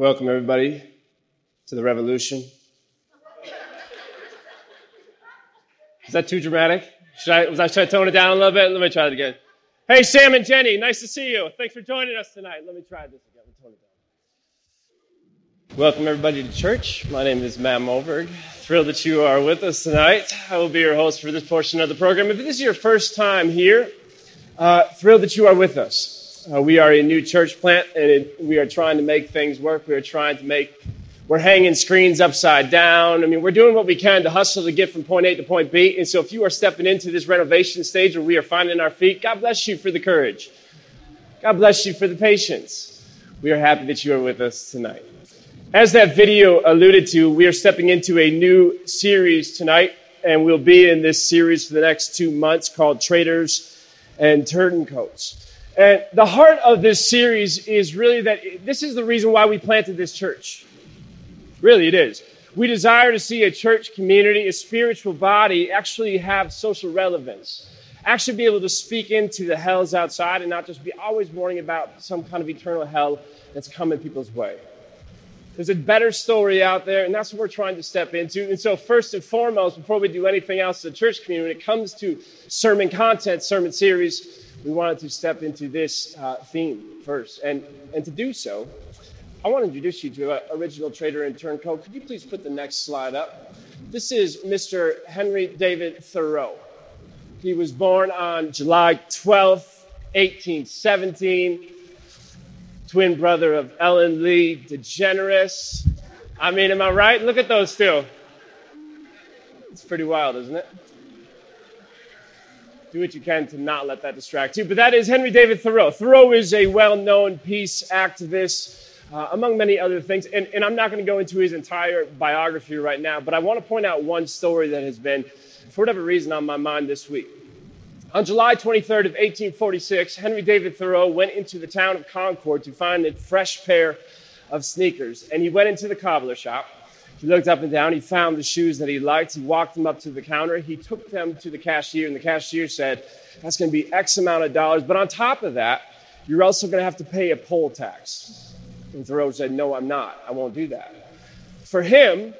Welcome, everybody, to the revolution. Is that too dramatic? Should I, was I, should I tone it down a little bit? Let me try it again. Hey, Sam and Jenny, nice to see you. Thanks for joining us tonight. Let me try this again. Tone it down. Welcome, everybody, to church. My name is Matt Moberg. Thrilled that you are with us tonight. I will be your host for this portion of the program. If this is your first time here, uh, thrilled that you are with us. Uh, we are a new church plant, and it, we are trying to make things work. We are trying to make, we're hanging screens upside down. I mean, we're doing what we can to hustle to get from point A to point B. And so, if you are stepping into this renovation stage where we are finding our feet, God bless you for the courage. God bless you for the patience. We are happy that you are with us tonight. As that video alluded to, we are stepping into a new series tonight, and we'll be in this series for the next two months called Traitors and Turncoats. And the heart of this series is really that this is the reason why we planted this church. Really, it is. We desire to see a church community, a spiritual body, actually have social relevance, actually be able to speak into the hells outside and not just be always worrying about some kind of eternal hell that's coming people's way. There's a better story out there, and that's what we're trying to step into. And so, first and foremost, before we do anything else a church community, when it comes to sermon content, sermon series, we wanted to step into this uh, theme first. And, and to do so, I want to introduce you to an original traitor and turncoat. Could you please put the next slide up? This is Mr. Henry David Thoreau. He was born on July 12th, 1817, twin brother of Ellen Lee DeGeneres. I mean, am I right? Look at those two. It's pretty wild, isn't it? Do what you can to not let that distract you. But that is Henry David Thoreau. Thoreau is a well known peace activist. Uh, among many other things. And, and I'm not going to go into his entire biography right now, but I want to point out one story that has been, for whatever reason, on my mind this week. On July 23rd of 1846, Henry David Thoreau went into the town of Concord to find a fresh pair of sneakers. And he went into the cobbler shop he looked up and down. He found the shoes that he liked. He walked them up to the counter. He took them to the cashier, and the cashier said, That's going to be X amount of dollars. But on top of that, you're also going to have to pay a poll tax. And Thoreau said, No, I'm not. I won't do that. For him,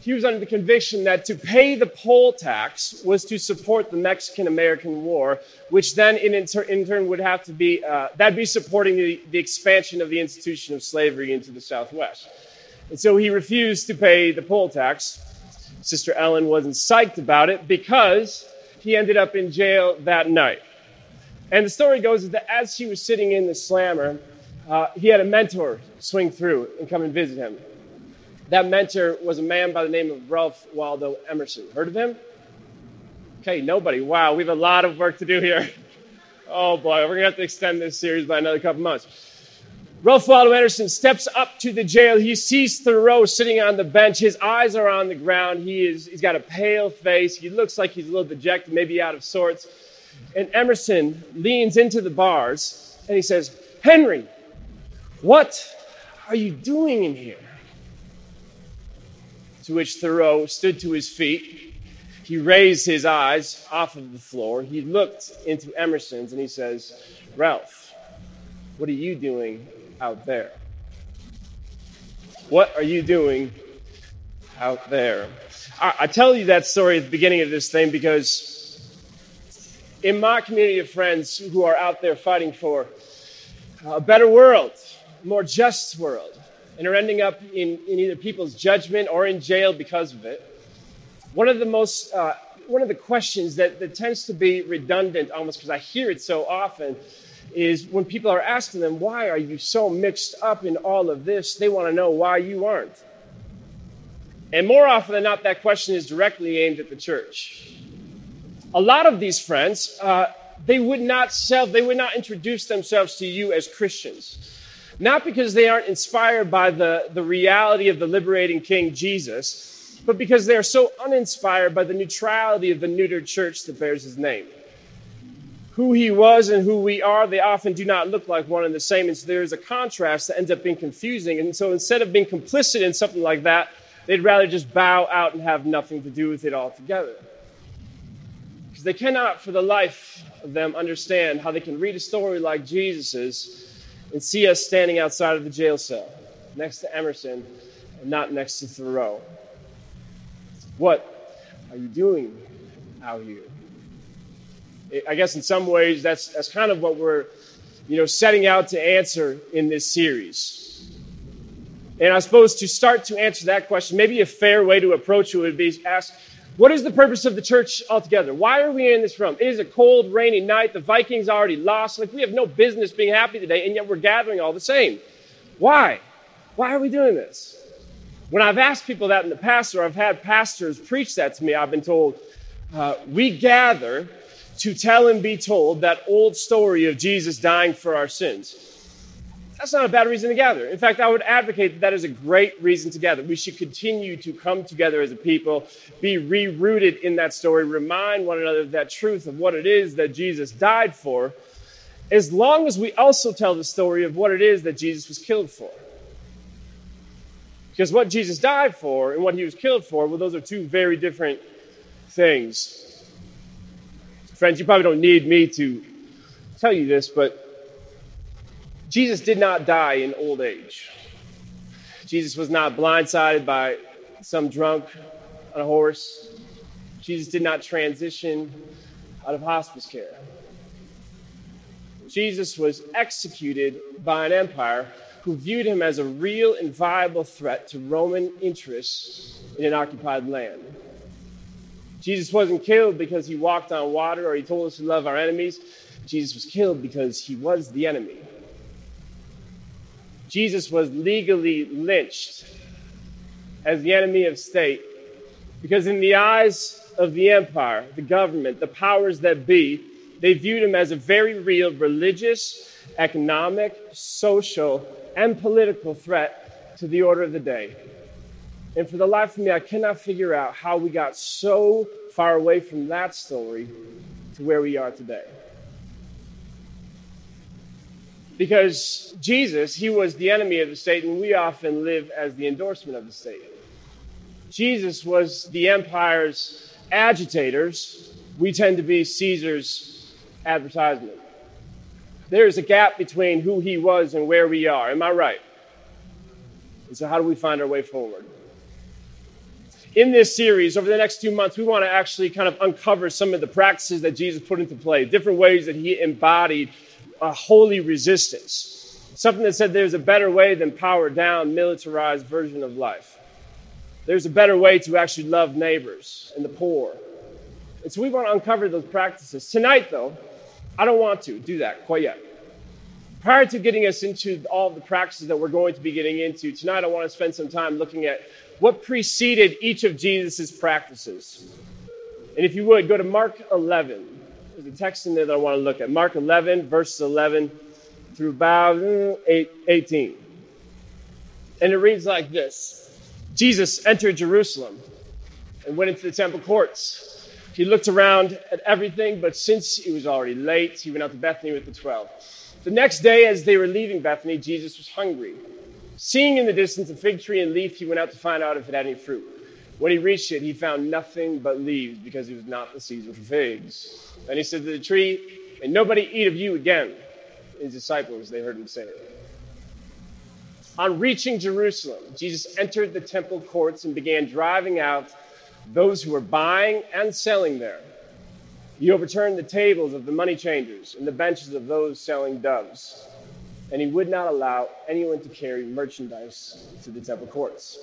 he was under the conviction that to pay the poll tax was to support the Mexican American War, which then in, inter- in, turn would have to be, uh, that'd be supporting the, the expansion of the institution of slavery into the Southwest. And so he refused to pay the poll tax. Sister Ellen wasn't psyched about it because he ended up in jail that night. And the story goes that as he was sitting in the slammer, uh, he had a mentor swing through and come and visit him. That mentor was a man by the name of Ralph Waldo Emerson. Heard of him? Okay, nobody. Wow, we have a lot of work to do here. Oh boy, we're gonna have to extend this series by another couple months. Ralph Waldo Emerson steps up to the jail. He sees Thoreau sitting on the bench. His eyes are on the ground. He is, he's got a pale face. He looks like he's a little dejected, maybe out of sorts. And Emerson leans into the bars and he says, Henry, what are you doing in here? To which Thoreau stood to his feet. He raised his eyes off of the floor. He looked into Emerson's and he says, Ralph, what are you doing out there? What are you doing out there? I, tell you that story at the beginning of this thing because in my community of friends who are out there fighting for a better world, a more just world, and are ending up in, in either people's judgment or in jail because of it. One of the most, uh, one of the questions that, that tends to be redundant almost because I hear it so often is when people are asking them, why are you so mixed up in all of this? They want to know why you aren't. And more often than not, that question is directly aimed at the church. A lot of these friends, uh, they would not self, they would not introduce themselves to you as Christians. Not because they aren't inspired by the, the reality of the liberating King Jesus, but because they are so uninspired by the neutrality of the neutered church that bears his name who he was and who we are, they often do not look like one and the same. And so there's a contrast that ends up being confusing. And so instead of being complicit in something like that, they'd rather just bow out and have nothing to do with it altogether. Because they cannot, for the life of them, understand how they can read a story like Jesus's and see us standing outside of the jail cell. next to Emerson and not next to Thoreau. What are you doing out here? I guess in some ways that's, that's kind of what we're you know, setting out to answer in this series. And I suppose to start to answer that question, maybe a fair way to approach it would be ask, what is the purpose of the church altogether? Why are we in this room? It is a cold, rainy night. The Vikings already lost. Like, we have no business being happy today, and yet we're gathering all the same. Why? Why are we doing this? When I've asked people that in the past, or I've had pastors preach that to me, I've been told, uh, we gather to tell and be told that old story of Jesus dying for our sins. That's not a bad reason to gather. In fact, I would advocate that that is a great reason to gather. We should continue to come together as a people, be rerooted in that story, remind one another of that truth of what it is that Jesus died for, as long as we also tell the story of what it is that Jesus was killed for. Because what Jesus died for and what he was killed for, well, those are two very different things. Friends, you probably don't need me to tell you this, but Jesus did not die in old age. Jesus was not blindsided by some drunk on a horse. Jesus did not transition out of hospice care. Jesus was executed by an empire who viewed him as a real and viable threat to Roman interests in an occupied land. Jesus wasn't killed because he walked on water or he told us to love our enemies. Jesus was killed because he was the enemy. Jesus was legally lynched as the enemy of state because, in the eyes of the empire, the government, the powers that be, they viewed him as a very real religious, economic, social, and political threat to the order of the day. And for the life of me, I cannot figure out how we got so far away from that story to where we are today. Because Jesus, he was the enemy of the state, and we often live as the endorsement of the state. Jesus was the empire's agitators. We tend to be Caesar's advertisement. There is a gap between who he was and where we are. Am I right? And so, how do we find our way forward? In this series, over the next two months, we want to actually kind of uncover some of the practices that Jesus put into play, different ways that he embodied a holy resistance. Something that said there's a better way than power down, militarized version of life. There's a better way to actually love neighbors and the poor. And so we want to uncover those practices. Tonight, though, I don't want to do that quite yet. Prior to getting us into all the practices that we're going to be getting into, tonight I want to spend some time looking at what preceded each of Jesus' practices. And if you would, go to Mark 11. There's a text in there that I want to look at. Mark 11, verses 11 through about uh, 18. And it reads like this Jesus entered Jerusalem and went into the temple courts. He looked around at everything, but since it was already late, he went out to Bethany with the 12. The next day, as they were leaving Bethany, Jesus was hungry. Seeing in the distance a fig tree and leaf, he went out to find out if it had any fruit. When he reached it, he found nothing but leaves because it was not the season for figs. And he said to the tree, And nobody eat of you again. His disciples, they heard him say it. On reaching Jerusalem, Jesus entered the temple courts and began driving out those who were buying and selling there. He overturned the tables of the money changers and the benches of those selling doves. And he would not allow anyone to carry merchandise to the temple courts.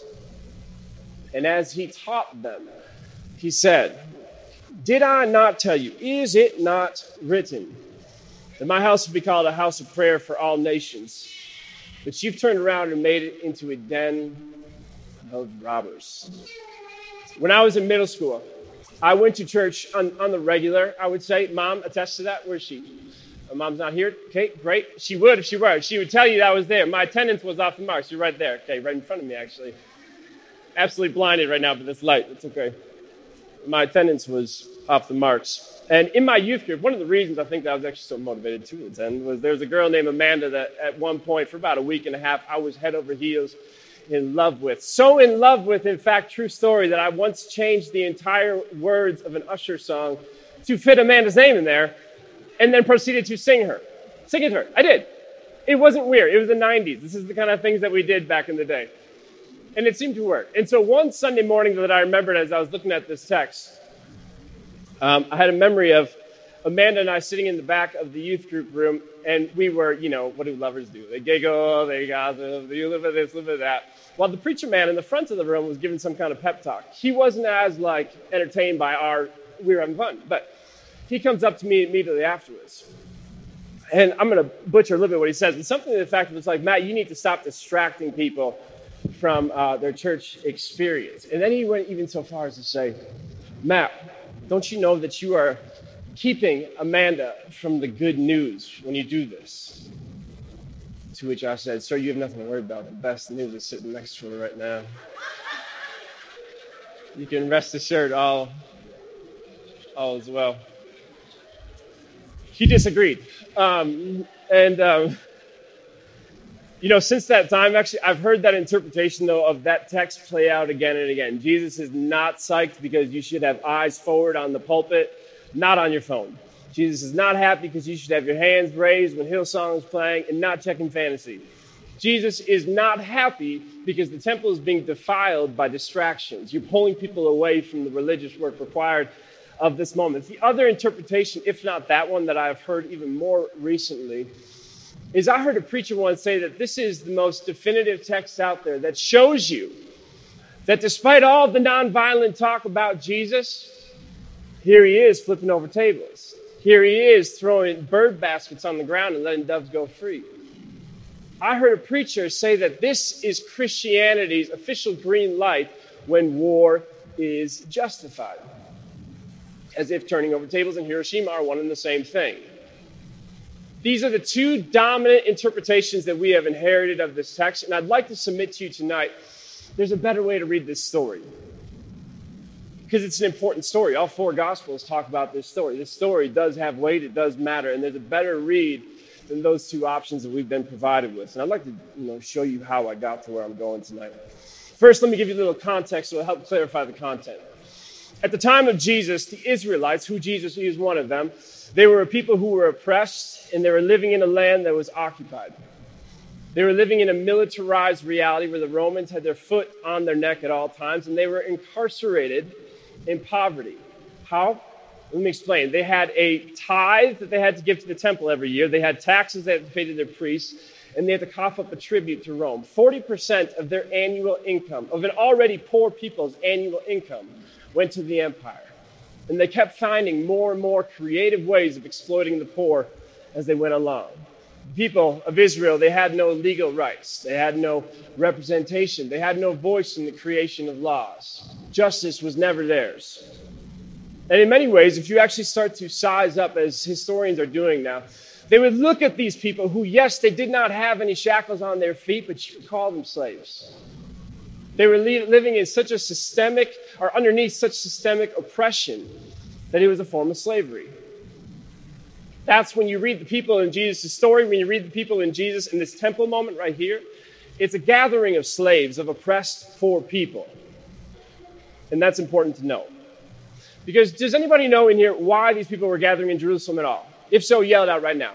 And as he taught them, he said, did I not tell you? Is it not written that my house will be called a house of prayer for all nations? But you've turned around and made it into a den of robbers. When I was in middle school, I went to church on, on the regular, I would say. Mom attests to that. Where's she? My mom's not here. Okay, great. She would if she were. She would tell you that I was there. My attendance was off the mark. She's right there. Okay, right in front of me, actually. Absolutely blinded right now by this light. It's okay my attendance was off the marks. And in my youth group, one of the reasons I think that I was actually so motivated to attend was there was a girl named Amanda that at one point, for about a week and a half, I was head over heels in love with. So in love with, in fact, true story, that I once changed the entire words of an Usher song to fit Amanda's name in there and then proceeded to sing her. Sing it to her. I did. it wasn't weird. It was the 90s. This is the kind of things that we did back in the day. And it seemed to work. And so one Sunday morning that I remembered as I was looking at this text, um, I had a memory of Amanda and I sitting in the back of the youth group room, and we were, you know, what do lovers do? They giggle, they gossip, they live at this, live at that. While the preacher man in the front of the room was giving some kind of pep talk. He wasn't as like entertained by our we were having fun, but he comes up to me immediately afterwards. And I'm going to butcher a little bit what he says, but something to the fact that it's like, Matt, you need to stop distracting people from uh, their church experience. And then he went even so far as to say, Matt, don't you know that you are keeping Amanda from the good news when you do this? To which I said, Sir, you have nothing to worry about. The best news is sitting next to her right now. You can rest assured all, all is well. He disagreed. Um, and, um, you know, since that time, actually, I've heard that interpretation, though, of that text play out again and again. Jesus is not psyched because you should have eyes forward on the pulpit, not on your phone. Jesus is not happy because you should have your hands raised when Hillsong is playing and not checking fantasy. Jesus is not happy because the temple is being defiled by distractions. You're pulling people away from the religious work required of this moment. The other interpretation, if not that one that I've heard even more recently, is I heard a preacher once say that this is the most definitive text out there that shows you that despite all the nonviolent talk about Jesus, here he is flipping over tables. Here he is throwing bird baskets on the ground and letting doves go free. I heard a preacher say that this is Christianity's official green light when war is justified. As if turning over tables in Hiroshima are one and the same thing. These are the two dominant interpretations that we have inherited of this text, and I'd like to submit to you tonight there's a better way to read this story. Because it's an important story. All four Gospels talk about this story. This story does have weight, it does matter, and there's a better read than those two options that we've been provided with. And I'd like to you know, show you how I got to where I'm going tonight. First, let me give you a little context so it'll help clarify the content. At the time of Jesus, the Israelites, who Jesus is one of them, they were a people who were oppressed and they were living in a land that was occupied. They were living in a militarized reality where the Romans had their foot on their neck at all times and they were incarcerated in poverty. How? Let me explain. They had a tithe that they had to give to the temple every year, they had taxes that they had to pay to their priests, and they had to cough up a tribute to Rome. 40% of their annual income, of an already poor people's annual income, went to the empire. And they kept finding more and more creative ways of exploiting the poor as they went along. The people of Israel, they had no legal rights, they had no representation, they had no voice in the creation of laws. Justice was never theirs. And in many ways, if you actually start to size up, as historians are doing now, they would look at these people who, yes, they did not have any shackles on their feet, but you could call them slaves. They were living in such a systemic, or underneath such systemic oppression, that it was a form of slavery. That's when you read the people in Jesus' story, when you read the people in Jesus in this temple moment right here, it's a gathering of slaves, of oppressed poor people. And that's important to know. Because does anybody know in here why these people were gathering in Jerusalem at all? If so, yell it out right now.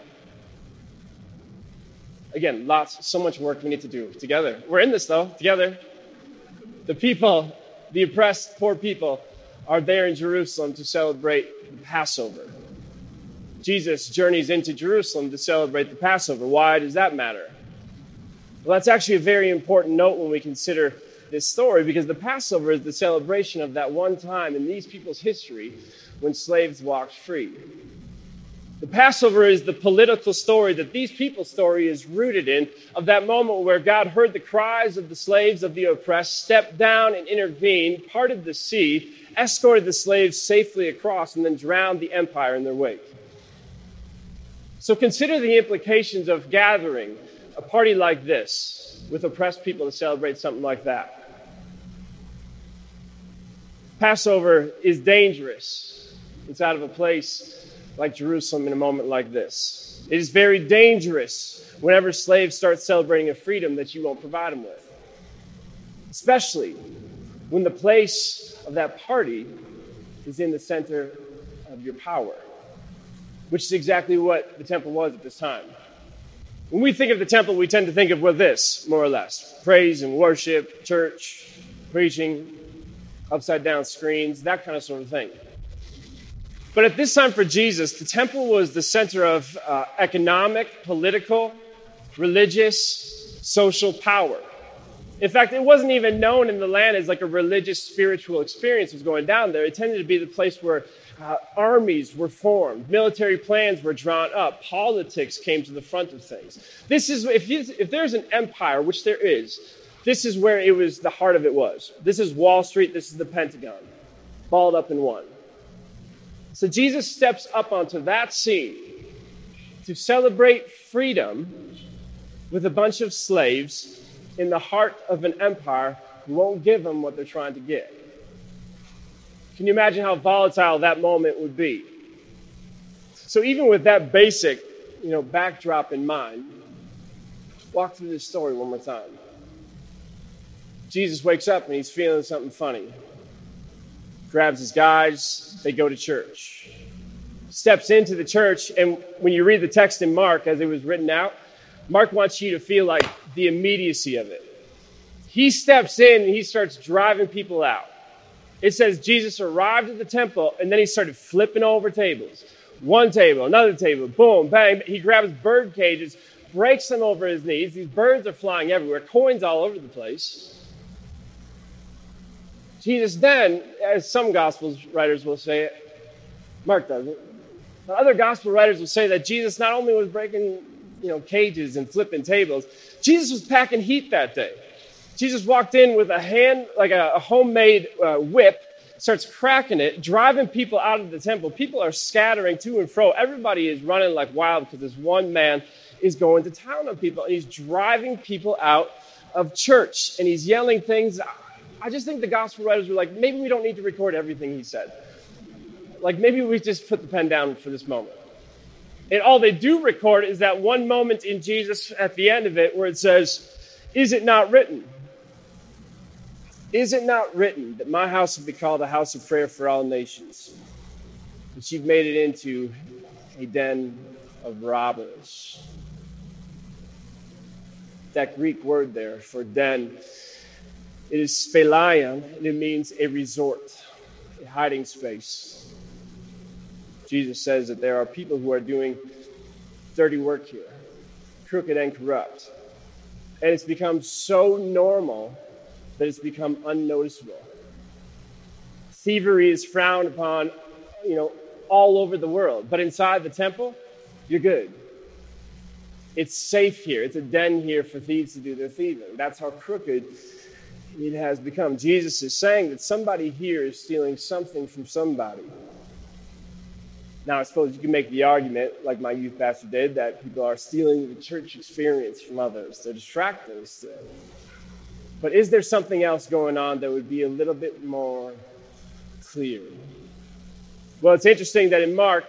Again, lots, so much work we need to do together. We're in this though, together. The people, the oppressed poor people, are there in Jerusalem to celebrate the Passover. Jesus journeys into Jerusalem to celebrate the Passover. Why does that matter? Well, that's actually a very important note when we consider this story because the Passover is the celebration of that one time in these people's history when slaves walked free. The Passover is the political story that these people's story is rooted in, of that moment where God heard the cries of the slaves of the oppressed, stepped down and intervened, parted the sea, escorted the slaves safely across, and then drowned the empire in their wake. So consider the implications of gathering a party like this with oppressed people to celebrate something like that. Passover is dangerous. It's out of a place like Jerusalem in a moment like this. It is very dangerous whenever slaves start celebrating a freedom that you won't provide them with, especially when the place of that party is in the center of your power, which is exactly what the temple was at this time. When we think of the temple, we tend to think of well, this, more or less praise and worship, church, preaching, upside down screens, that kind of sort of thing. But at this time for Jesus, the temple was the center of uh, economic, political, religious, social power. In fact, it wasn't even known in the land as like a religious, spiritual experience was going down there. It tended to be the place where uh, armies were formed, military plans were drawn up, politics came to the front of things. This is, if, you, if there's an empire, which there is, this is where it was, the heart of it was. This is Wall Street, this is the Pentagon, balled up in one. So Jesus steps up onto that scene to celebrate freedom with a bunch of slaves in the heart of an empire who won't give them what they're trying to get. Can you imagine how volatile that moment would be? So even with that basic, you know, backdrop in mind, walk through this story one more time. Jesus wakes up and he's feeling something funny. Grabs his guys, they go to church. Steps into the church, and when you read the text in Mark as it was written out, Mark wants you to feel like the immediacy of it. He steps in and he starts driving people out it says Jesus arrived at the temple and then he started flipping over tables. One table, another table, boom, bang. He grabs bird cages, breaks them over his knees. These birds are flying everywhere, coins all over the place. Jesus then, as some gospel writers will say it, Mark doesn't, but other gospel writers will say that Jesus not only was breaking you know, cages and flipping tables, Jesus was packing heat that day. Jesus walked in with a hand, like a, a homemade uh, whip, starts cracking it, driving people out of the temple. People are scattering to and fro. Everybody is running like wild because this one man is going to town on people. And he's driving people out of church and he's yelling things. I just think the gospel writers were like, maybe we don't need to record everything he said. Like, maybe we just put the pen down for this moment. And all they do record is that one moment in Jesus at the end of it where it says, Is it not written? Is it not written that my house will be called a house of prayer for all nations? But you've made it into a den of robbers. That Greek word there for den, it is spelaion, and it means a resort, a hiding space. Jesus says that there are people who are doing dirty work here, crooked and corrupt. And it's become so normal that it's become unnoticeable. Thievery is frowned upon, you know, all over the world, but inside the temple, you're good. It's safe here. It's a den here for thieves to do their thieving. That's how crooked it has become. Jesus is saying that somebody here is stealing something from somebody. Now, I suppose you can make the argument, like my youth pastor did, that people are stealing the church experience from others. They're distracting. But is there something else going on that would be a little bit more clear? Well, it's interesting that in Mark,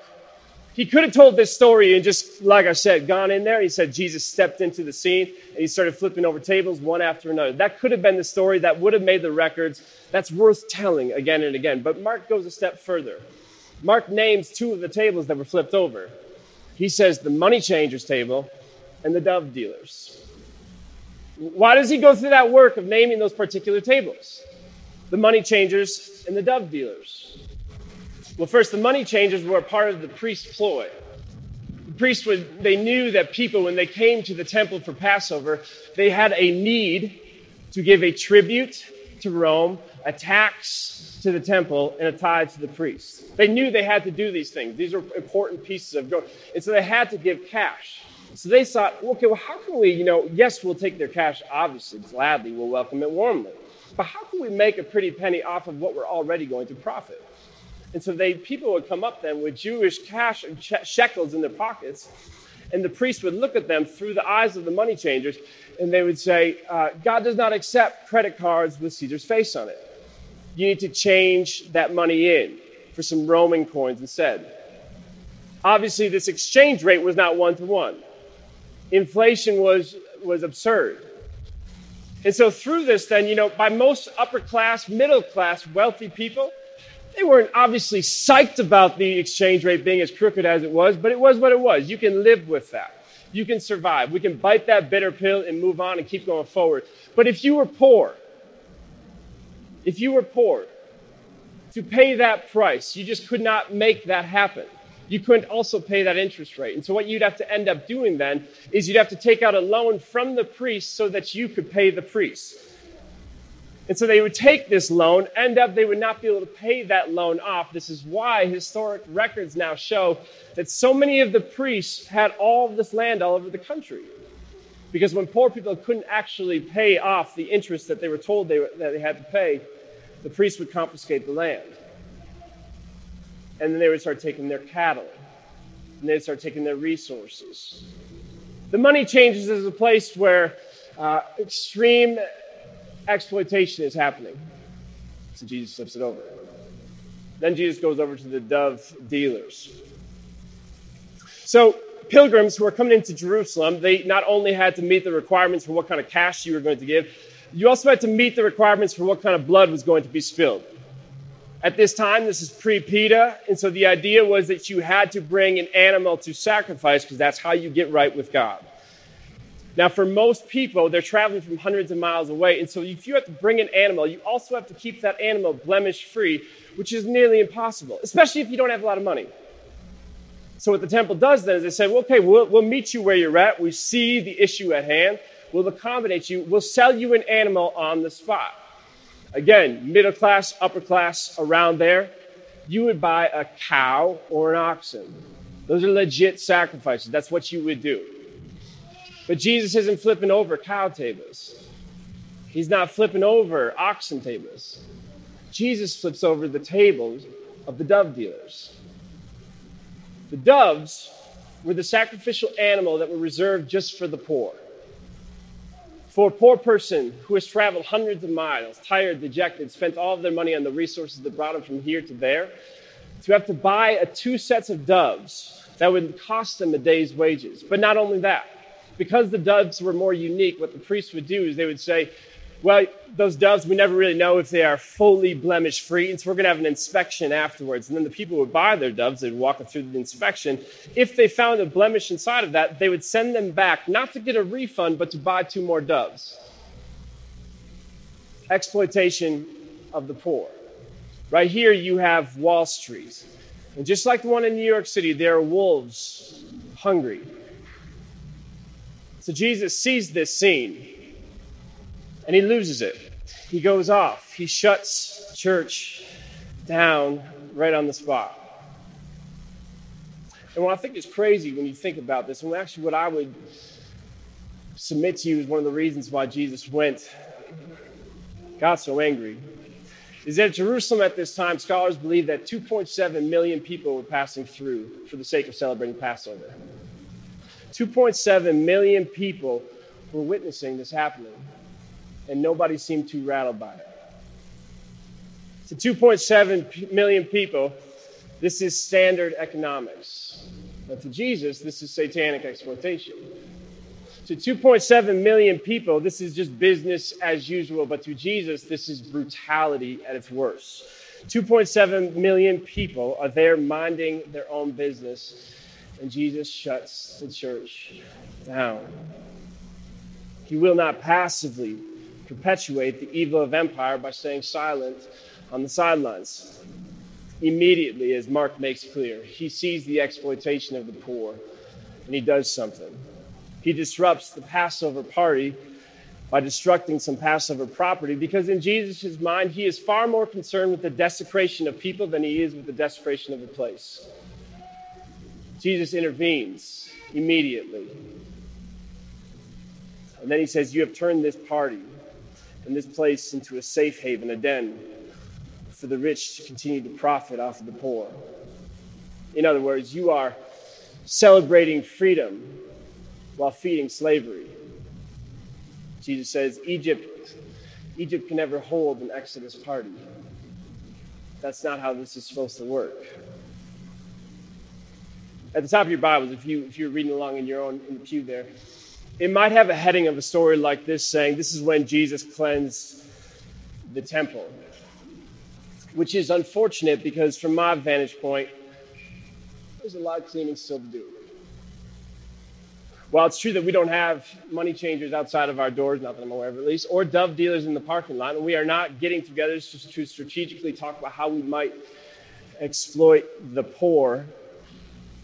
he could have told this story and just, like I said, gone in there. He said Jesus stepped into the scene and he started flipping over tables one after another. That could have been the story that would have made the records. That's worth telling again and again. But Mark goes a step further. Mark names two of the tables that were flipped over. He says the money changers table and the dove dealers. Why does he go through that work of naming those particular tables? The money changers and the dove dealers. Well, first, the money changers were part of the priest's ploy. The priests would, they knew that people, when they came to the temple for Passover, they had a need to give a tribute to Rome, a tax to the temple, and a tithe to the priests. They knew they had to do these things. These were important pieces of gold. And so they had to give cash. So they thought, okay, well, how can we, you know, yes, we'll take their cash, obviously, gladly, we'll welcome it warmly. But how can we make a pretty penny off of what we're already going to profit? And so they, people would come up then with Jewish cash and shekels in their pockets, and the priest would look at them through the eyes of the money changers, and they would say, uh, God does not accept credit cards with Caesar's face on it. You need to change that money in for some Roman coins instead. Obviously, this exchange rate was not one to one inflation was, was absurd. And so, through this, then, you know, by most upper class, middle class, wealthy people, they weren't obviously psyched about the exchange rate being as crooked as it was, but it was what it was. You can live with that. you can survive. We can bite that bitter pill and move on and keep going forward. But if you were poor, if you were poor, to pay that price, you just could not make that happen. You couldn't also pay that interest rate. And so, what you'd have to end up doing then is you'd have to take out a loan from the priest so that you could pay the priest. And so they would take this loan, end up, they would not be able to pay that loan off. This is why historic records now show that so many of the priests had all of this land all over the country. Because when poor people couldn't actually pay off the interest that they were told they, that they had to pay, the priests would confiscate the land. And then they would start taking their cattle, and they'd start taking their resources. The money changes is a place where uh, extreme exploitation is happening. So Jesus flips it over. Then Jesus goes over to the dove dealers. So, pilgrims who are coming into Jerusalem, they not only had to meet the requirements for what kind of cash you were going to give, you also had to meet the requirements for what kind of blood was going to be spilled. At this time, this is pre PETA, and so the idea was that you had to bring an animal to sacrifice because that's how you get right with God. Now, for most people, they're traveling from hundreds of miles away. And so, if you have to bring an animal, you also have to keep that animal blemish free, which is nearly impossible, especially if you don't have a lot of money. So, what the temple does then is they say, well, okay, we'll, we'll meet you where you're at. We see the issue at hand. We'll accommodate you. We'll sell you an animal on the spot. Again, middle class, upper class, around there. You would buy a cow or an oxen. Those are legit sacrifices. That's what you would do. But Jesus isn't flipping over cow tables. He's not flipping over oxen tables. Jesus flips over the tables of the dove dealers. The doves were the sacrificial animal that were reserved just for the poor. For a poor person who has traveled hundreds of miles, tired, dejected, spent all of their money on the resources that brought them from here to there, to have to buy a two sets of doves that would cost them a day's wages. But not only that, because the doves were more unique, what the priests would do is they would say, well, those doves, we never really know if they are fully blemish free, and so we're going to have an inspection afterwards. And then the people would buy their doves, they'd walk them through the inspection. If they found a blemish inside of that, they would send them back, not to get a refund, but to buy two more doves. Exploitation of the poor. Right here, you have Wall Street. And just like the one in New York City, there are wolves hungry so Jesus sees this scene and he loses it. He goes off. He shuts church down right on the spot. And what I think is crazy when you think about this, and actually what I would submit to you is one of the reasons why Jesus went, got so angry, is that Jerusalem at this time, scholars believe that 2.7 million people were passing through for the sake of celebrating Passover. 2.7 million people were witnessing this happening, and nobody seemed too rattled by it. To 2.7 million people, this is standard economics. But to Jesus, this is satanic exploitation. To 2.7 million people, this is just business as usual. But to Jesus, this is brutality at its worst. 2.7 million people are there minding their own business and Jesus shuts the church down. He will not passively perpetuate the evil of empire by staying silent on the sidelines. Immediately, as Mark makes clear, he sees the exploitation of the poor and he does something. He disrupts the Passover party by destructing some Passover property because, in Jesus' mind, he is far more concerned with the desecration of people than he is with the desecration of the place. Jesus intervenes immediately. And then he says, You have turned this party and this place into a safe haven, a den for the rich to continue to profit off of the poor. In other words, you are celebrating freedom while feeding slavery. Jesus says, Egypt, Egypt can never hold an Exodus party. That's not how this is supposed to work at the top of your Bibles, if you if you're reading along in your own in the pew there, it might have a heading of a story like this saying, This is when Jesus cleansed the temple. Which is unfortunate because from my vantage point, there's a lot of cleaning still to do. While it's true that we don't have money changers outside of our doors, not that I'm aware of at least, or dove dealers in the parking lot, and we are not getting together to strategically talk about how we might exploit the poor,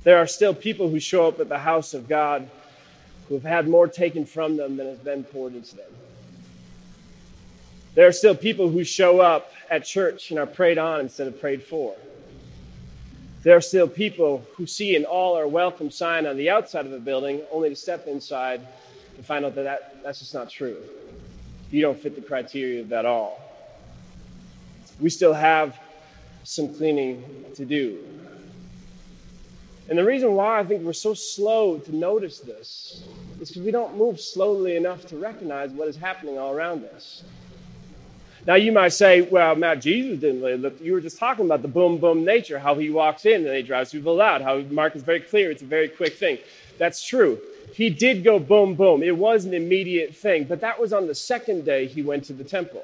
there are still people who show up at the house of God who have had more taken from them than has been poured into them. There are still people who show up at church and are prayed on instead of prayed for. There are still people who see an all are welcome sign on the outside of a building only to step inside and find out that, that that's just not true. You don't fit the criteria of that all. We still have some cleaning to do. And the reason why I think we're so slow to notice this is because we don't move slowly enough to recognize what is happening all around us. Now, you might say, well, Matt, Jesus didn't really look. You were just talking about the boom, boom nature, how he walks in and he drives people out, how Mark is very clear. It's a very quick thing. That's true. He did go boom, boom. It was an immediate thing, but that was on the second day he went to the temple.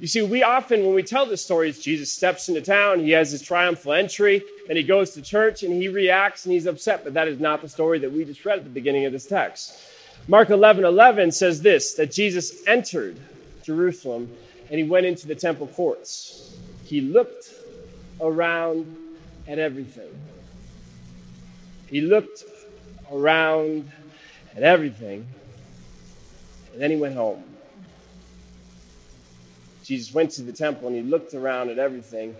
You see, we often, when we tell the stories, Jesus steps into town, he has his triumphal entry, and he goes to church and he reacts and he's upset, but that is not the story that we just read at the beginning of this text. Mark 11 11 says this that Jesus entered Jerusalem, and he went into the temple courts. He looked around at everything. He looked around at everything, and then he went home. Jesus went to the temple and he looked around at everything,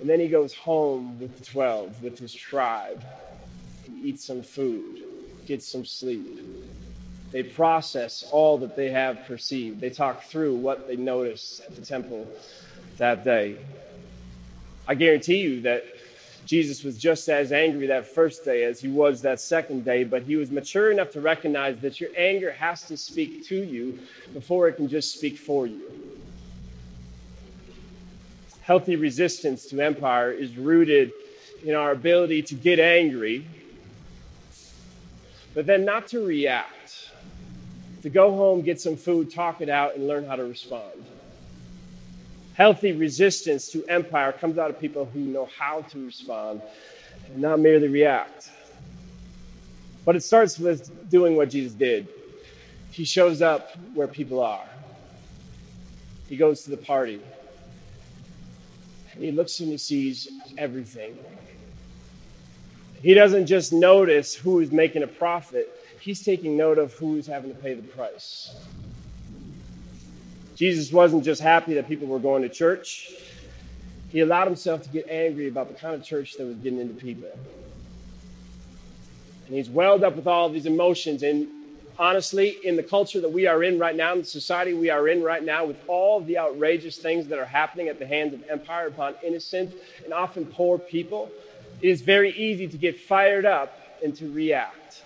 and then he goes home with the 12, with his tribe. He eats some food, gets some sleep they process all that they have perceived. They talk through what they noticed at the temple that day. I guarantee you that Jesus was just as angry that first day as he was that second day, but he was mature enough to recognize that your anger has to speak to you before it can just speak for you. Healthy resistance to empire is rooted in our ability to get angry, but then not to react to go home, get some food, talk it out, and learn how to respond. Healthy resistance to empire comes out of people who know how to respond and not merely react. But it starts with doing what Jesus did. He shows up where people are. He goes to the party. He looks and he sees everything. He doesn't just notice who is making a profit, he's taking note of who's having to pay the price. Jesus wasn't just happy that people were going to church, he allowed himself to get angry about the kind of church that was getting into people. And he's welled up with all these emotions. And honestly, in the culture that we are in right now, in the society we are in right now, with all the outrageous things that are happening at the hands of empire upon innocent and often poor people, it is very easy to get fired up and to react.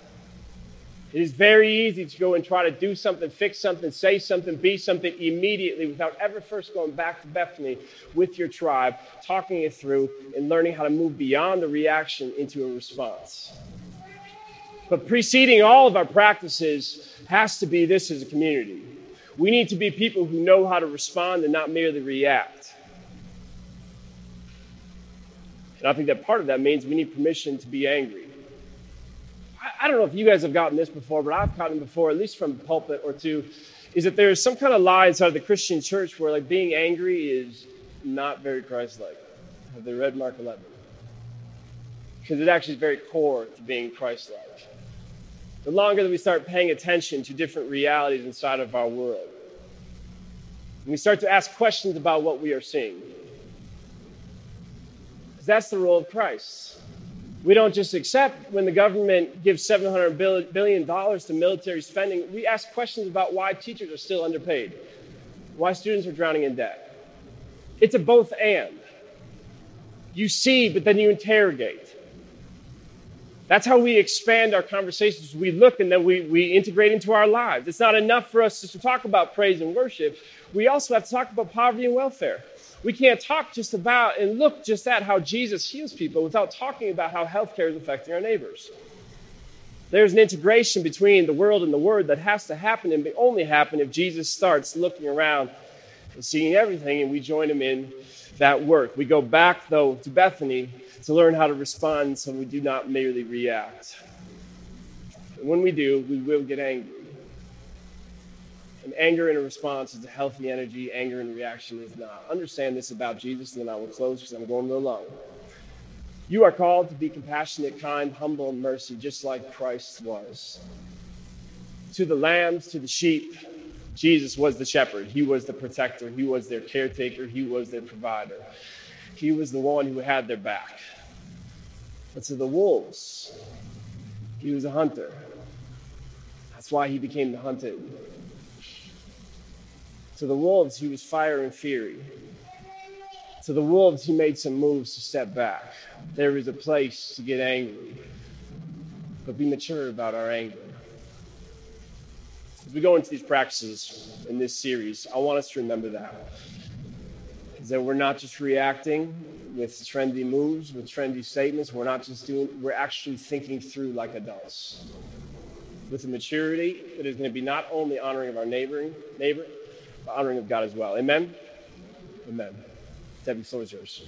It is very easy to go and try to do something, fix something, say something, be something immediately without ever first going back to Bethany with your tribe, talking it through, and learning how to move beyond the reaction into a response. But preceding all of our practices has to be this as a community. We need to be people who know how to respond and not merely react. And I think that part of that means we need permission to be angry. I don't know if you guys have gotten this before, but I've gotten before, at least from a pulpit or two, is that there's some kind of lie inside of the Christian church where like being angry is not very Christ-like. Have they read Mark 11? Because it actually is very core to being Christ-like. The longer that we start paying attention to different realities inside of our world, and we start to ask questions about what we are seeing. Because that's the role of Christ. We don't just accept when the government gives $700 billion to military spending. We ask questions about why teachers are still underpaid, why students are drowning in debt. It's a both and. You see, but then you interrogate. That's how we expand our conversations. We look and then we, we integrate into our lives. It's not enough for us just to talk about praise and worship. We also have to talk about poverty and welfare. We can't talk just about and look just at how Jesus heals people without talking about how healthcare is affecting our neighbors. There's an integration between the world and the word that has to happen and only happen if Jesus starts looking around and seeing everything and we join him in that work. We go back, though, to Bethany to learn how to respond so we do not merely react. And when we do, we will get angry. And anger in a response is a healthy energy. Anger in reaction is not. Understand this about Jesus, and then I will close because I'm going a little long. You are called to be compassionate, kind, humble, and mercy, just like Christ was. To the lambs, to the sheep, Jesus was the shepherd. He was the protector. He was their caretaker. He was their provider. He was the one who had their back. To the wolves, he was a hunter. That's why he became the hunted. To the wolves, he was fire and fury. To the wolves, he made some moves to step back. There is a place to get angry, but be mature about our anger. As we go into these practices in this series, I want us to remember that. Is that we're not just reacting with trendy moves, with trendy statements. We're not just doing, we're actually thinking through like adults. With a maturity that is going to be not only honoring of our neighboring, neighbor, but honoring of God as well. Amen? Amen. Debbie, yours.